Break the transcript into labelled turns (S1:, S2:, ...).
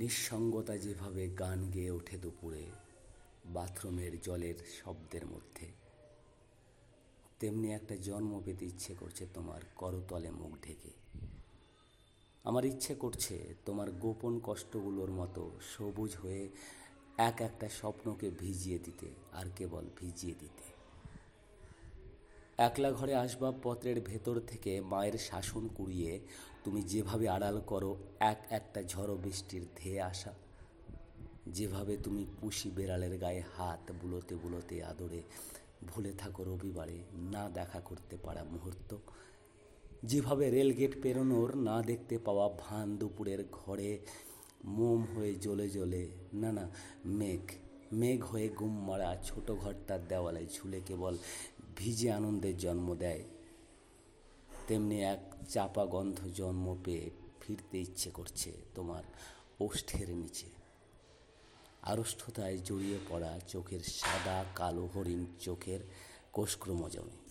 S1: নিঃসঙ্গতা যেভাবে গান গেয়ে ওঠে দুপুরে, বাথরুমের জলের শব্দের মধ্যে। তেমনি একটা জন্ম পেতে ইচ্ছে করছে তোমার করতলে মুখ ঢেকে। আমার ইচ্ছে করছে তোমার গোপন কষ্টগুলোর মতো সবুজ হয়ে এক একটা স্বপ্নকে ভিজিয়ে দিতে, আর কেবল ভিজিয়ে দিতে। একলা ঘরে আসবাবপত্রের ভেতর থেকে মায়ের শাসন কুড়িয়ে তুমি যেভাবে আড়াল করো, এক একটা ঝড়ো বৃষ্টির ধেয়ে আসা। যেভাবে তুমি পুষি বেড়ালের গায়ে হাত বুলোতে বুলোতে আদরে, ভুলে থাকো রবিবারে, না দেখা করতে পারা মুহূর্ত। যেভাবে রেলগেট পেরোনোর না দেখতে পাওয়া ভান দুপুরের ঘরে, মোম হয়ে জ্বলে জ্বলে, না না, মেঘ মেঘ হয়ে গুম মারা ছোট ঘরটার দেওয়ালে ঝুলে কেবল ভিজে আনন্দের জন্ম দেয়। তেমনি এক চাপা গন্ধ জন্ম পেয়ে ফিরতে ইচ্ছে করছে তোমার ওষ্ঠের নিচে। আড়ষ্ঠতায় জড়িয়ে পড়া চোখের সাদা কালো হরিণ চোখের কোষক্রমজমে